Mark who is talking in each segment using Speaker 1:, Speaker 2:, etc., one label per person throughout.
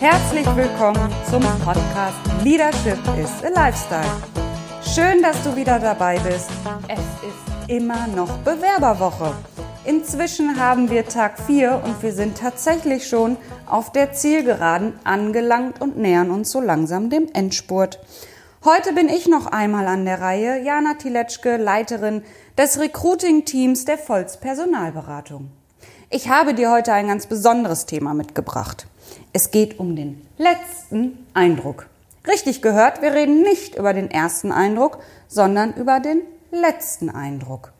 Speaker 1: Herzlich willkommen zum Podcast Leadership is a Lifestyle. Schön, dass du wieder dabei bist. Es ist immer noch Bewerberwoche. Inzwischen haben wir Tag 4 und wir sind tatsächlich schon auf der Zielgeraden angelangt und nähern uns so langsam dem Endspurt. Heute bin ich noch einmal an der Reihe, Jana Tiletschke, Leiterin des Recruiting-Teams der Volz Personalberatung. Ich habe dir heute ein ganz besonderes Thema mitgebracht. Es geht um den letzten Eindruck. Richtig gehört, wir reden nicht über den ersten Eindruck, sondern über den letzten Eindruck.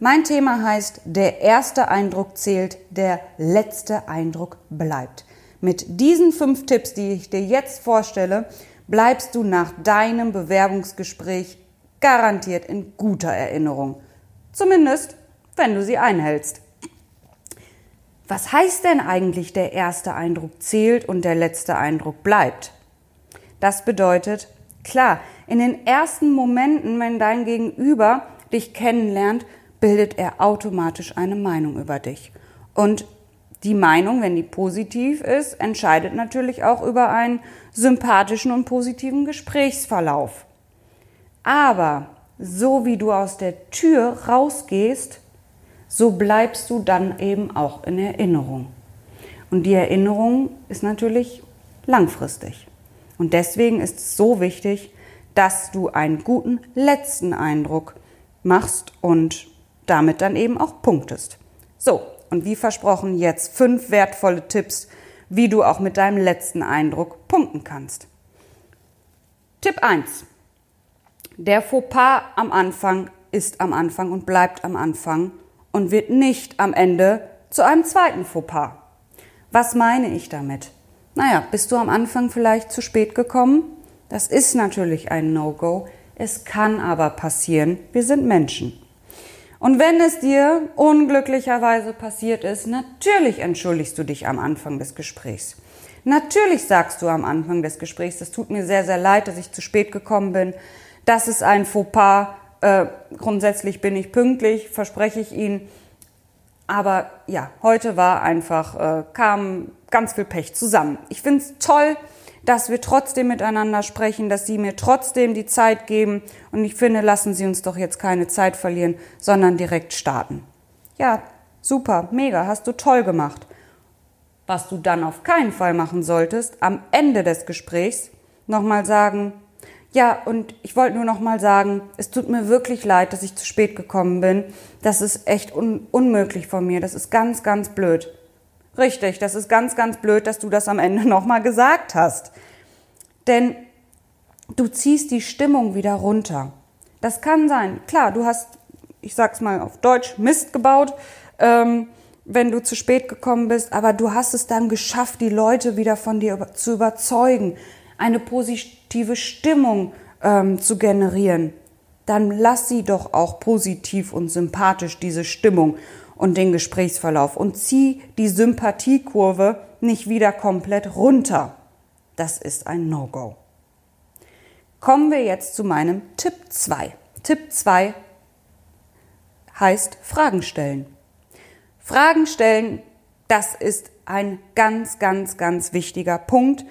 Speaker 1: Mein Thema heißt, der erste Eindruck zählt, der letzte Eindruck bleibt. Mit diesen fünf Tipps, die ich dir jetzt vorstelle, bleibst du nach deinem Bewerbungsgespräch garantiert in guter Erinnerung. Zumindest, wenn du sie einhältst. Was heißt denn eigentlich, der erste Eindruck zählt und der letzte Eindruck bleibt? Das bedeutet, klar, in den ersten Momenten, wenn dein Gegenüber dich kennenlernt, bildet er automatisch eine Meinung über dich. Und die Meinung, wenn die positiv ist, entscheidet natürlich auch über einen sympathischen und positiven Gesprächsverlauf. Aber so wie du aus der Tür rausgehst, so bleibst du dann eben auch in Erinnerung. Und die Erinnerung ist natürlich langfristig. Und deswegen ist es so wichtig, dass du einen guten letzten Eindruck machst und damit dann eben auch punktest. So, und wie versprochen jetzt fünf wertvolle Tipps, wie du auch mit deinem letzten Eindruck punkten kannst. Tipp 1. Der Fauxpas am Anfang ist am Anfang und bleibt am Anfang und wird nicht am Ende zu einem zweiten Fauxpas. Was meine ich damit? Naja, bist du am Anfang vielleicht zu spät gekommen? Das ist natürlich ein No-Go. Es kann aber passieren. Wir sind Menschen. Und wenn es dir unglücklicherweise passiert ist, natürlich entschuldigst du dich am Anfang des Gesprächs. Natürlich sagst du am Anfang des Gesprächs, es tut mir sehr, sehr leid, dass ich zu spät gekommen bin. Das ist ein Fauxpas. Äh, grundsätzlich bin ich pünktlich, verspreche ich Ihnen. Aber ja, heute war einfach, äh, kam ganz viel Pech zusammen. Ich finde es toll, dass wir trotzdem miteinander sprechen, dass Sie mir trotzdem die Zeit geben. Und ich finde, lassen Sie uns doch jetzt keine Zeit verlieren, sondern direkt starten. Ja, super, mega, hast du toll gemacht. Was du dann auf keinen Fall machen solltest, am Ende des Gesprächs nochmal sagen, ja, und ich wollte nur noch mal sagen, es tut mir wirklich leid, dass ich zu spät gekommen bin. Das ist echt un unmöglich von mir. Das ist ganz, ganz blöd. Richtig, das ist ganz, ganz blöd, dass du das am Ende noch mal gesagt hast. Denn du ziehst die Stimmung wieder runter. Das kann sein. Klar, du hast, ich sag's mal auf Deutsch, Mist gebaut, ähm, wenn du zu spät gekommen bist, aber du hast es dann geschafft, die Leute wieder von dir zu überzeugen, eine positive Stimmung ähm, zu generieren, dann lass sie doch auch positiv und sympathisch diese Stimmung und den Gesprächsverlauf und zieh die Sympathiekurve nicht wieder komplett runter. Das ist ein No-Go. Kommen wir jetzt zu meinem Tipp 2. Tipp 2 heißt Fragen stellen. Fragen stellen, das ist ein ganz, ganz, ganz wichtiger Punkt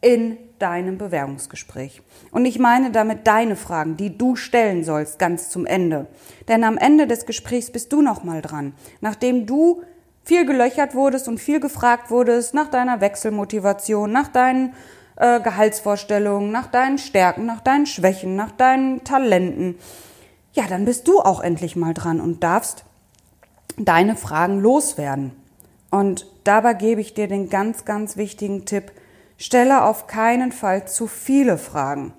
Speaker 1: in deinem Bewerbungsgespräch. Und ich meine damit deine Fragen, die du stellen sollst, ganz zum Ende. Denn am Ende des Gesprächs bist du nochmal dran. Nachdem du viel gelöchert wurdest und viel gefragt wurdest nach deiner Wechselmotivation, nach deinen äh, Gehaltsvorstellungen, nach deinen Stärken, nach deinen Schwächen, nach deinen Talenten, ja, dann bist du auch endlich mal dran und darfst deine Fragen loswerden. Und dabei gebe ich dir den ganz, ganz wichtigen Tipp, Stelle auf keinen Fall zu viele Fragen.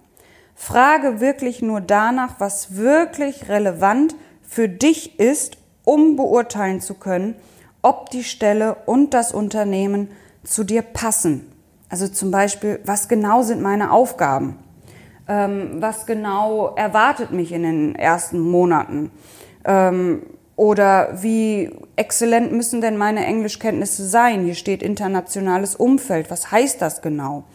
Speaker 1: Frage wirklich nur danach, was wirklich relevant für dich ist, um beurteilen zu können, ob die Stelle und das Unternehmen zu dir passen. Also zum Beispiel, was genau sind meine Aufgaben? Ähm, was genau erwartet mich in den ersten Monaten? Ähm, oder wie exzellent müssen denn meine Englischkenntnisse sein? Hier steht internationales Umfeld. Was heißt das genau?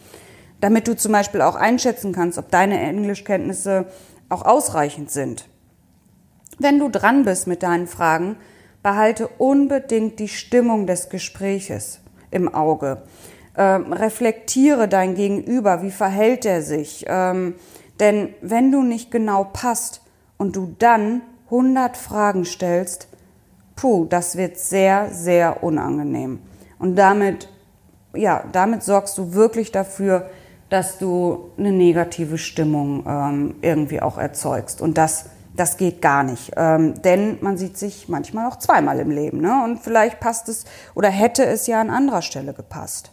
Speaker 1: Damit du zum Beispiel auch einschätzen kannst, ob deine Englischkenntnisse auch ausreichend sind. Wenn du dran bist mit deinen Fragen, behalte unbedingt die Stimmung des Gespräches im Auge. Ähm, reflektiere dein Gegenüber, wie verhält er sich. Ähm, denn wenn du nicht genau passt und du dann 100 Fragen stellst, puh, das wird sehr, sehr unangenehm. Und damit, ja, damit sorgst du wirklich dafür, dass du eine negative Stimmung ähm, irgendwie auch erzeugst. Und das, das geht gar nicht. Ähm, denn man sieht sich manchmal auch zweimal im Leben. Ne? Und vielleicht passt es oder hätte es ja an anderer Stelle gepasst.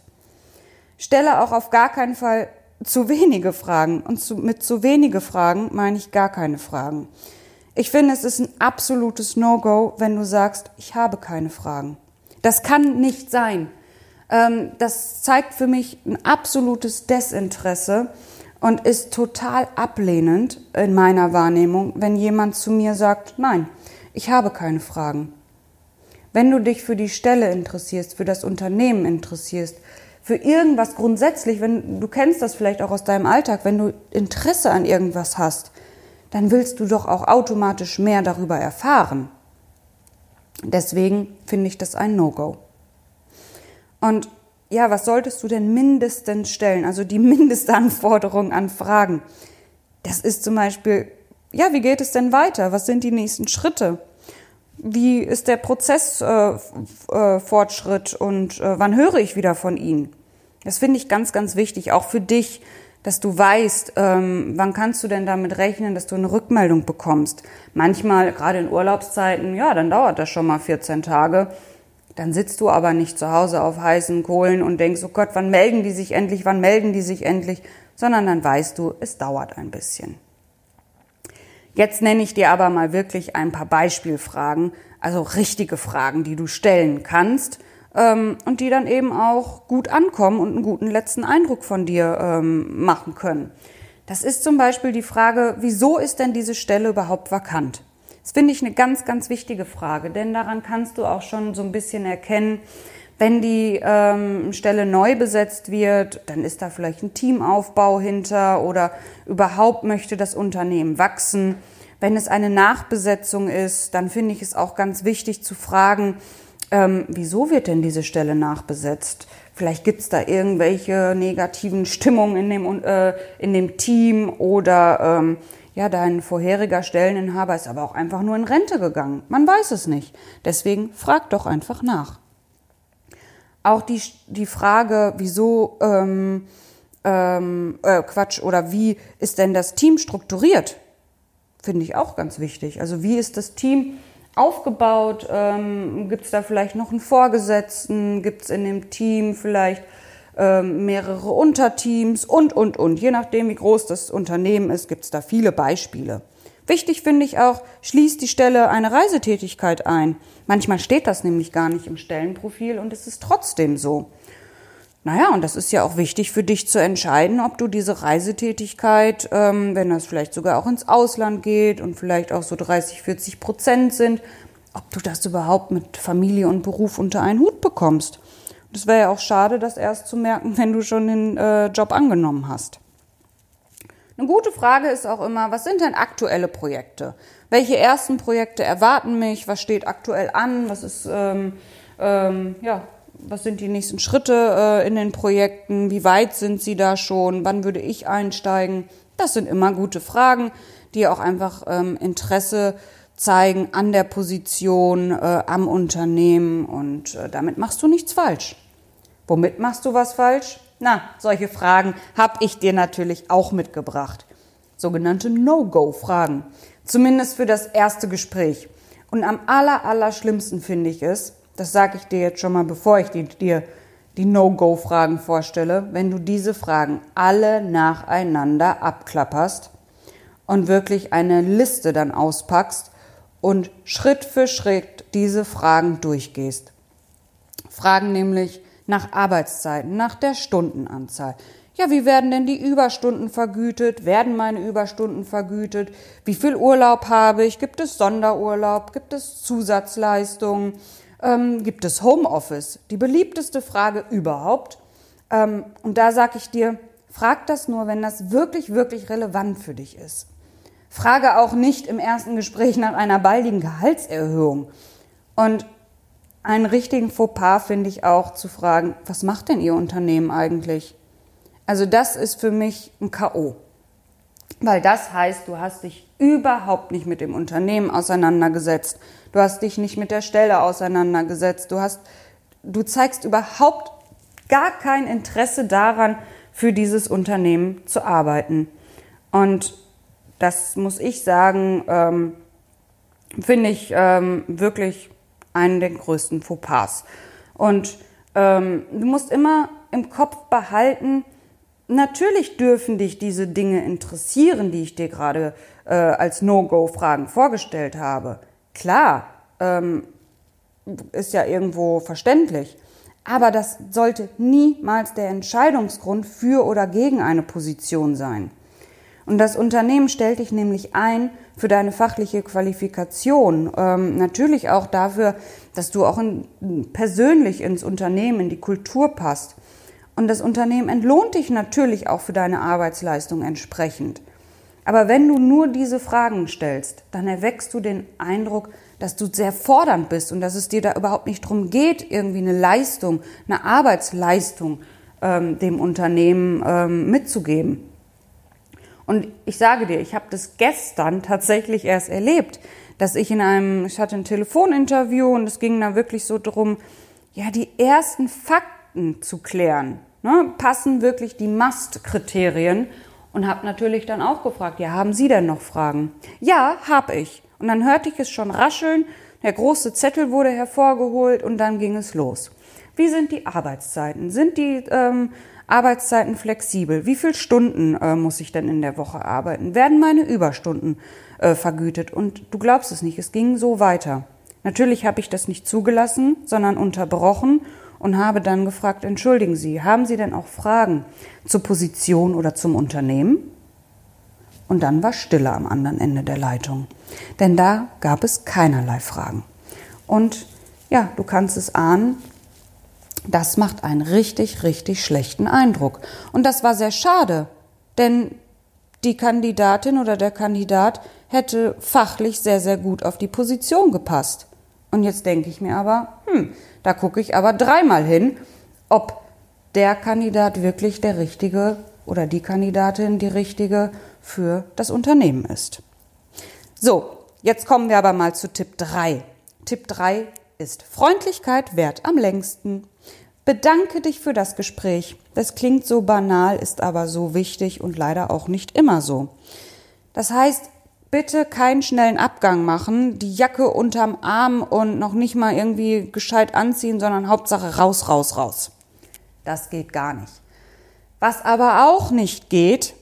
Speaker 1: Stelle auch auf gar keinen Fall zu wenige Fragen. Und zu, mit zu wenige Fragen meine ich gar keine Fragen. Ich finde, es ist ein absolutes No-Go, wenn du sagst, ich habe keine Fragen. Das kann nicht sein. Ähm, das zeigt für mich ein absolutes Desinteresse und ist total ablehnend in meiner Wahrnehmung, wenn jemand zu mir sagt, nein, ich habe keine Fragen. Wenn du dich für die Stelle interessierst, für das Unternehmen interessierst, für irgendwas grundsätzlich, wenn du kennst das vielleicht auch aus deinem Alltag, wenn du Interesse an irgendwas hast, dann willst du doch auch automatisch mehr darüber erfahren. Deswegen finde ich das ein No-Go. Und ja, was solltest du denn mindestens stellen? Also die Mindestanforderung an Fragen. Das ist zum Beispiel, ja, wie geht es denn weiter? Was sind die nächsten Schritte? Wie ist der Prozessfortschritt äh, äh, und äh, wann höre ich wieder von Ihnen? Das finde ich ganz, ganz wichtig, auch für dich, dass du weißt, ähm, wann kannst du denn damit rechnen, dass du eine Rückmeldung bekommst. Manchmal, gerade in Urlaubszeiten, ja, dann dauert das schon mal 14 Tage. Dann sitzt du aber nicht zu Hause auf heißen Kohlen und denkst, oh Gott, wann melden die sich endlich, wann melden die sich endlich, sondern dann weißt du, es dauert ein bisschen. Jetzt nenne ich dir aber mal wirklich ein paar Beispielfragen, also richtige Fragen, die du stellen kannst, ähm, und die dann eben auch gut ankommen und einen guten letzten Eindruck von dir ähm, machen können. Das ist zum Beispiel die Frage, wieso ist denn diese Stelle überhaupt vakant? Das finde ich eine ganz, ganz wichtige Frage, denn daran kannst du auch schon so ein bisschen erkennen, wenn die ähm, Stelle neu besetzt wird, dann ist da vielleicht ein Teamaufbau hinter oder überhaupt möchte das Unternehmen wachsen. Wenn es eine Nachbesetzung ist, dann finde ich es auch ganz wichtig zu fragen, ähm, wieso wird denn diese Stelle nachbesetzt? Vielleicht gibt es da irgendwelche negativen Stimmungen in dem, äh, in dem Team oder ähm, ja, dein vorheriger Stelleninhaber ist aber auch einfach nur in Rente gegangen. Man weiß es nicht. Deswegen frag doch einfach nach. Auch die, die Frage, wieso, ähm, ähm, äh, Quatsch, oder wie ist denn das Team strukturiert? Finde ich auch ganz wichtig. Also wie ist das Team aufgebaut? Ähm, Gibt es da vielleicht noch einen Vorgesetzten? Gibt es in dem Team vielleicht ähm, mehrere Unterteams und, und, und. Je nachdem, wie groß das Unternehmen ist, gibt es da viele Beispiele. Wichtig finde ich auch, schließt die Stelle eine Reisetätigkeit ein. Manchmal steht das nämlich gar nicht im Stellenprofil und es ist trotzdem so. Naja, und das ist ja auch wichtig für dich zu entscheiden, ob du diese Reisetätigkeit, ähm, wenn das vielleicht sogar auch ins Ausland geht und vielleicht auch so 30, 40 Prozent sind, ob du das überhaupt mit Familie und Beruf unter einen Hut bekommst. Das wäre ja auch schade, das erst zu merken, wenn du schon den äh, Job angenommen hast. Eine gute Frage ist auch immer, was sind denn aktuelle Projekte? Welche ersten Projekte erwarten mich? Was steht aktuell an? Was ist ähm, ähm, ja was sind die nächsten Schritte äh, in den Projekten? Wie weit sind sie da schon? Wann würde ich einsteigen? Das sind immer gute Fragen, die auch einfach ähm, Interesse zeigen an der Position, äh, am Unternehmen und äh, damit machst du nichts falsch. Womit machst du was falsch? Na, solche Fragen habe ich dir natürlich auch mitgebracht. Sogenannte No-Go-Fragen. Zumindest für das erste Gespräch. Und am aller, aller schlimmsten finde ich es, das sage ich dir jetzt schon mal, bevor ich dir die No-Go-Fragen vorstelle, wenn du diese Fragen alle nacheinander abklapperst und wirklich eine Liste dann auspackst und Schritt für Schritt diese Fragen durchgehst. Fragen nämlich nach Arbeitszeiten, nach der Stundenanzahl. ja, wie werden denn die Überstunden vergütet? Werden meine Überstunden vergütet? Wie viel Urlaub habe ich? Gibt es Sonderurlaub? Gibt es Zusatzleistungen? Ähm, gibt es Homeoffice? Die beliebteste Frage überhaupt. Ähm, und da sage ich dir, frag das nur, wenn das wirklich, wirklich relevant für dich ist. Frage auch nicht im ersten Gespräch nach einer baldigen Gehaltserhöhung. Und einen richtigen Fauxpas finde ich auch zu fragen, was macht denn Ihr Unternehmen eigentlich? Also das ist für mich ein KO. Weil das heißt, du hast dich überhaupt nicht mit dem Unternehmen auseinandergesetzt. Du hast dich nicht mit der Stelle auseinandergesetzt. Du hast, du zeigst überhaupt gar kein Interesse daran, für dieses Unternehmen zu arbeiten. Und das muss ich sagen, ähm, finde ich ähm, wirklich einen der größten Fauxpas. Und ähm, du musst immer im Kopf behalten, Natürlich dürfen dich diese Dinge interessieren, die ich dir gerade äh, als No-Go-Fragen vorgestellt habe. Klar, ähm, ist ja irgendwo verständlich. Aber das sollte niemals der Entscheidungsgrund für oder gegen eine Position sein. Und das Unternehmen stellt dich nämlich ein für deine fachliche Qualifikation. Ähm, natürlich auch dafür, dass du auch in, persönlich ins Unternehmen, in die Kultur passt. Und das Unternehmen entlohnt dich natürlich auch für deine Arbeitsleistung entsprechend. Aber wenn du nur diese Fragen stellst, dann erweckst du den Eindruck, dass du sehr fordernd bist und dass es dir da überhaupt nicht darum geht, irgendwie eine Leistung, eine Arbeitsleistung ähm, dem Unternehmen ähm, mitzugeben. Und ich sage dir, ich habe das gestern tatsächlich erst erlebt, dass ich in einem, ich hatte ein Telefoninterview und es ging da wirklich so drum, ja, die ersten Fakten zu klären. Ne, passen wirklich die Must-Kriterien? Und habe natürlich dann auch gefragt, ja, haben Sie denn noch Fragen? Ja, habe ich. Und dann hörte ich es schon rascheln, der große Zettel wurde hervorgeholt und dann ging es los. Wie sind die Arbeitszeiten? Sind die ähm, Arbeitszeiten flexibel? Wie viele Stunden äh, muss ich denn in der Woche arbeiten? Werden meine Überstunden äh, vergütet? Und du glaubst es nicht, es ging so weiter. Natürlich habe ich das nicht zugelassen, sondern unterbrochen und habe dann gefragt, entschuldigen Sie, haben Sie denn auch Fragen zur Position oder zum Unternehmen? Und dann war Stille am anderen Ende der Leitung, denn da gab es keinerlei Fragen. Und ja, du kannst es ahnen, das macht einen richtig, richtig schlechten Eindruck. Und das war sehr schade, denn die Kandidatin oder der Kandidat hätte fachlich sehr, sehr gut auf die Position gepasst. Und jetzt denke ich mir aber, hm, da gucke ich aber dreimal hin, ob der Kandidat wirklich der richtige oder die Kandidatin die richtige für das Unternehmen ist. So, jetzt kommen wir aber mal zu Tipp 3. Tipp 3 ist Freundlichkeit wert am längsten. Bedanke dich für das Gespräch. Das klingt so banal, ist aber so wichtig und leider auch nicht immer so. Das heißt, bitte keinen schnellen Abgang machen, die Jacke unterm Arm und noch nicht mal irgendwie gescheit anziehen, sondern Hauptsache raus, raus, raus. Das geht gar nicht. Was aber auch nicht geht,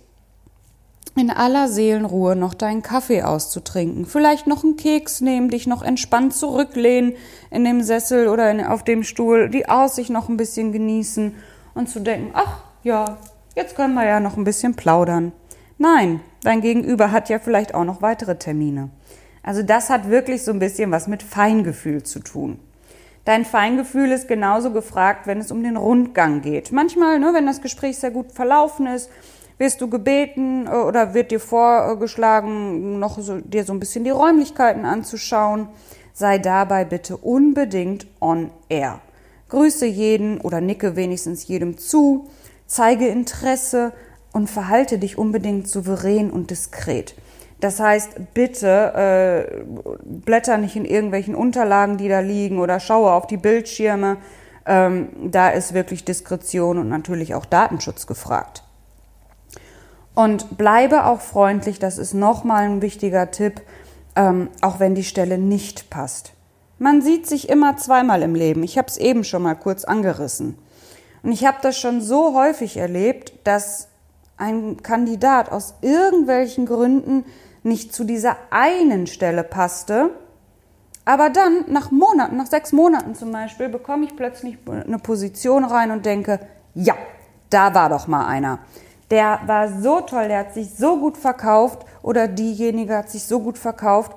Speaker 1: in aller Seelenruhe noch deinen Kaffee auszutrinken, vielleicht noch einen Keks nehmen, dich noch entspannt zurücklehnen in dem Sessel oder in, auf dem Stuhl, die Aussicht noch ein bisschen genießen und zu denken, ach ja, jetzt können wir ja noch ein bisschen plaudern. Nein, dein Gegenüber hat ja vielleicht auch noch weitere Termine. Also das hat wirklich so ein bisschen was mit Feingefühl zu tun. Dein Feingefühl ist genauso gefragt, wenn es um den Rundgang geht. Manchmal, ne, wenn das Gespräch sehr gut verlaufen ist, wirst du gebeten äh, oder wird dir vorgeschlagen, noch so, dir so ein bisschen die Räumlichkeiten anzuschauen. Sei dabei bitte unbedingt on air. Grüße jeden oder nicke wenigstens jedem zu, zeige Interesse, und verhalte dich unbedingt souverän und diskret. Das heißt, bitte äh, blätter nicht in irgendwelchen Unterlagen, die da liegen, oder schaue auf die Bildschirme. Ähm, da ist wirklich Diskretion und natürlich auch Datenschutz gefragt. Und bleibe auch freundlich, das ist nochmal ein wichtiger Tipp, ähm, auch wenn die Stelle nicht passt. Man sieht sich immer zweimal im Leben. Ich habe es eben schon mal kurz angerissen. Und ich habe das schon so häufig erlebt, dass ein Kandidat aus irgendwelchen Gründen nicht zu dieser einen Stelle passte, aber dann nach Monaten, nach sechs Monaten zum Beispiel, bekomme ich plötzlich eine Position rein und denke, ja, da war doch mal einer. Der war so toll, der hat sich so gut verkauft oder diejenige hat sich so gut verkauft,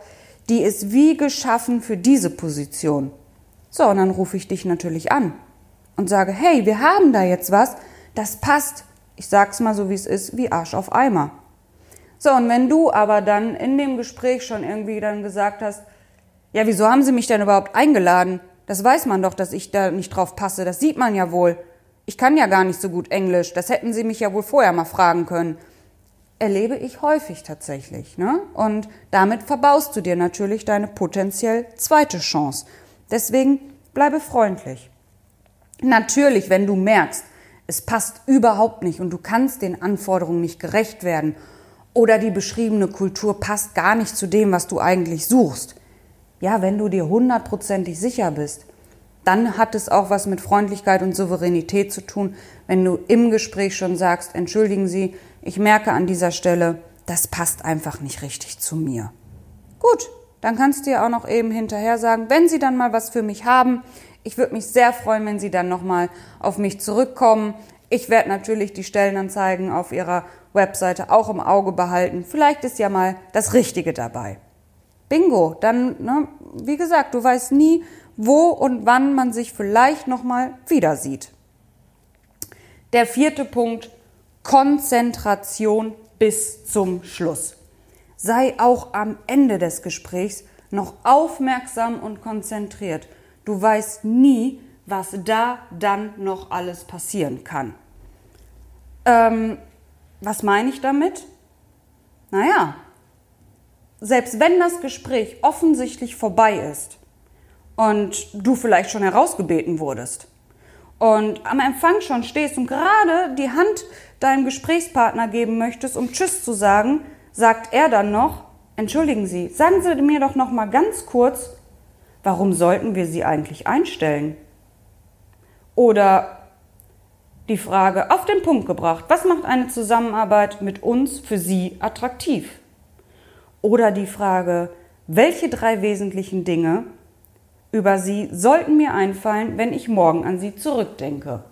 Speaker 1: die ist wie geschaffen für diese Position. So, und dann rufe ich dich natürlich an und sage, hey, wir haben da jetzt was, das passt, ich sag's mal so wie es ist, wie Arsch auf Eimer. So, und wenn du aber dann in dem Gespräch schon irgendwie dann gesagt hast, ja, wieso haben sie mich denn überhaupt eingeladen? Das weiß man doch, dass ich da nicht drauf passe, das sieht man ja wohl. Ich kann ja gar nicht so gut Englisch, das hätten sie mich ja wohl vorher mal fragen können. Erlebe ich häufig tatsächlich, ne? Und damit verbaust du dir natürlich deine potenziell zweite Chance. Deswegen bleibe freundlich. Natürlich, wenn du merkst, es passt überhaupt nicht und du kannst den Anforderungen nicht gerecht werden oder die beschriebene Kultur passt gar nicht zu dem, was du eigentlich suchst. Ja, wenn du dir hundertprozentig sicher bist, dann hat es auch was mit Freundlichkeit und Souveränität zu tun, wenn du im Gespräch schon sagst, entschuldigen Sie, ich merke an dieser Stelle, das passt einfach nicht richtig zu mir. Gut, dann kannst du ja auch noch eben hinterher sagen, wenn Sie dann mal was für mich haben, ich würde mich sehr freuen, wenn Sie dann nochmal auf mich zurückkommen. Ich werde natürlich die Stellenanzeigen auf Ihrer Webseite auch im Auge behalten. Vielleicht ist ja mal das Richtige dabei. Bingo, dann, ne, wie gesagt, du weißt nie, wo und wann man sich vielleicht nochmal wieder sieht. Der vierte Punkt, Konzentration bis zum Schluss. Sei auch am Ende des Gesprächs noch aufmerksam und konzentriert. Du weißt nie, was da dann noch alles passieren kann. Ähm, was meine ich damit? Naja, selbst wenn das Gespräch offensichtlich vorbei ist und du vielleicht schon herausgebeten wurdest und am Empfang schon stehst und gerade die Hand deinem Gesprächspartner geben möchtest, um Tschüss zu sagen, sagt er dann noch, entschuldigen Sie, sagen Sie mir doch noch mal ganz kurz, warum sollten wir sie eigentlich einstellen? Oder die Frage auf den Punkt gebracht, was macht eine Zusammenarbeit mit uns für Sie attraktiv? Oder die Frage, welche drei wesentlichen Dinge über Sie sollten mir einfallen, wenn ich morgen an Sie zurückdenke?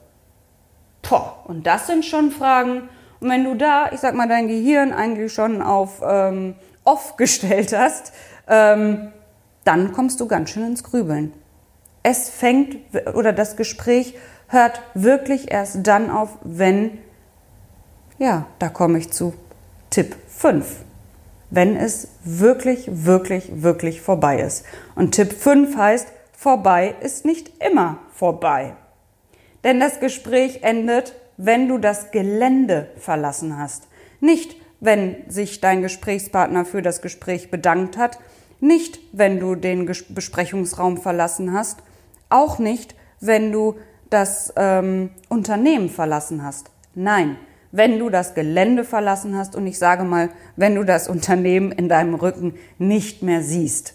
Speaker 1: Boah, und das sind schon Fragen. Und wenn du da, ich sag mal, dein Gehirn eigentlich schon auf ähm, off gestellt hast, ähm, dann kommst du ganz schön ins Grübeln. Es fängt oder das Gespräch hört wirklich erst dann auf, wenn, ja, da komme ich zu Tipp 5, wenn es wirklich, wirklich, wirklich vorbei ist. Und Tipp 5 heißt, vorbei ist nicht immer vorbei. Denn das Gespräch endet, wenn du das Gelände verlassen hast. Nicht, wenn sich dein Gesprächspartner für das Gespräch bedankt hat, nicht, wenn du den Besprechungsraum verlassen hast, auch nicht, wenn du das ähm, Unternehmen verlassen hast. Nein, wenn du das Gelände verlassen hast und ich sage mal, wenn du das Unternehmen in deinem Rücken nicht mehr siehst.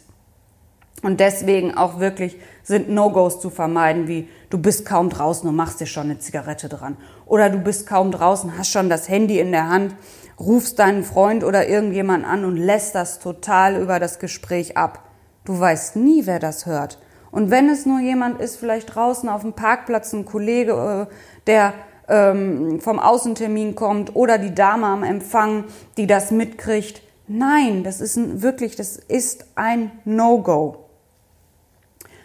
Speaker 1: Und deswegen auch wirklich sind No-Gos zu vermeiden, wie du bist kaum draußen und machst dir schon eine Zigarette dran. Oder du bist kaum draußen, hast schon das Handy in der Hand rufst deinen Freund oder irgendjemand an und lässt das total über das Gespräch ab. Du weißt nie, wer das hört. Und wenn es nur jemand ist, vielleicht draußen auf dem Parkplatz, ein Kollege, äh, der ähm, vom Außentermin kommt oder die Dame am Empfang, die das mitkriegt. Nein, das ist ein, wirklich, das ist ein No-Go.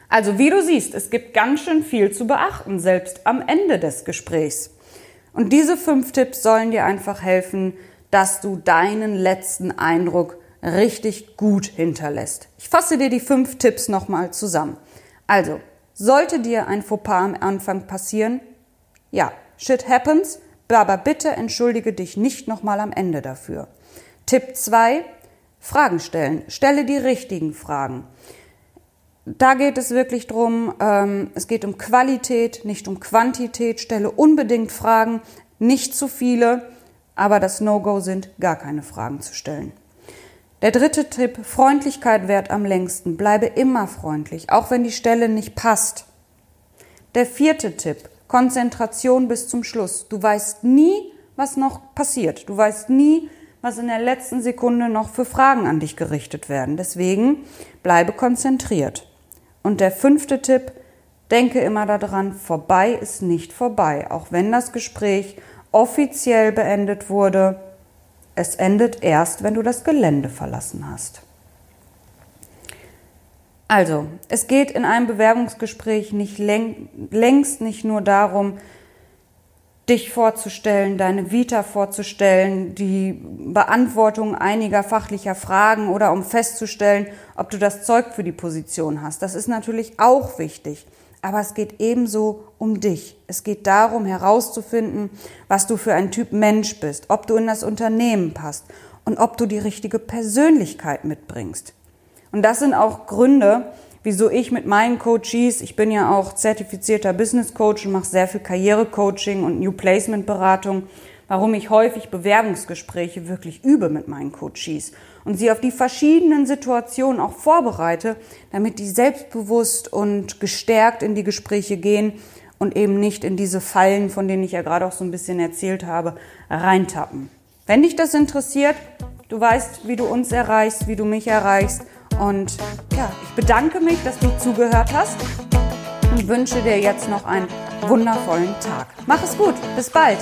Speaker 1: Also wie du siehst, es gibt ganz schön viel zu beachten, selbst am Ende des Gesprächs. Und diese fünf Tipps sollen dir einfach helfen, dass du deinen letzten Eindruck richtig gut hinterlässt. Ich fasse dir die fünf Tipps nochmal zusammen. Also, sollte dir ein Fauxpas am Anfang passieren? Ja, shit happens, aber bitte entschuldige dich nicht nochmal am Ende dafür. Tipp 2, Fragen stellen. Stelle die richtigen Fragen. Da geht es wirklich drum. ähm, es geht um Qualität, nicht um Quantität. Stelle unbedingt Fragen, nicht zu viele aber das No-Go sind, gar keine Fragen zu stellen. Der dritte Tipp, Freundlichkeit währt am längsten. Bleibe immer freundlich, auch wenn die Stelle nicht passt. Der vierte Tipp, Konzentration bis zum Schluss. Du weißt nie, was noch passiert. Du weißt nie, was in der letzten Sekunde noch für Fragen an dich gerichtet werden. Deswegen bleibe konzentriert. Und der fünfte Tipp, denke immer daran, vorbei ist nicht vorbei, auch wenn das Gespräch offiziell beendet wurde. Es endet erst, wenn du das Gelände verlassen hast. Also, es geht in einem Bewerbungsgespräch nicht längst nicht nur darum, dich vorzustellen, deine Vita vorzustellen, die Beantwortung einiger fachlicher Fragen oder um festzustellen, ob du das Zeug für die Position hast. Das ist natürlich auch wichtig. Aber es geht ebenso um dich. Es geht darum herauszufinden, was du für ein Typ Mensch bist, ob du in das Unternehmen passt und ob du die richtige Persönlichkeit mitbringst. Und das sind auch Gründe, wieso ich mit meinen Coaches, ich bin ja auch zertifizierter Business Coach und mache sehr viel Karrierecoaching und New Placement Beratung, warum ich häufig Bewerbungsgespräche wirklich übe mit meinen Coaches und sie auf die verschiedenen Situationen auch vorbereite, damit die selbstbewusst und gestärkt in die Gespräche gehen und eben nicht in diese Fallen, von denen ich ja gerade auch so ein bisschen erzählt habe, reintappen. Wenn dich das interessiert, du weißt, wie du uns erreichst, wie du mich erreichst und ja, ich bedanke mich, dass du zugehört hast und wünsche dir jetzt noch einen wundervollen Tag. Mach es gut. Bis bald.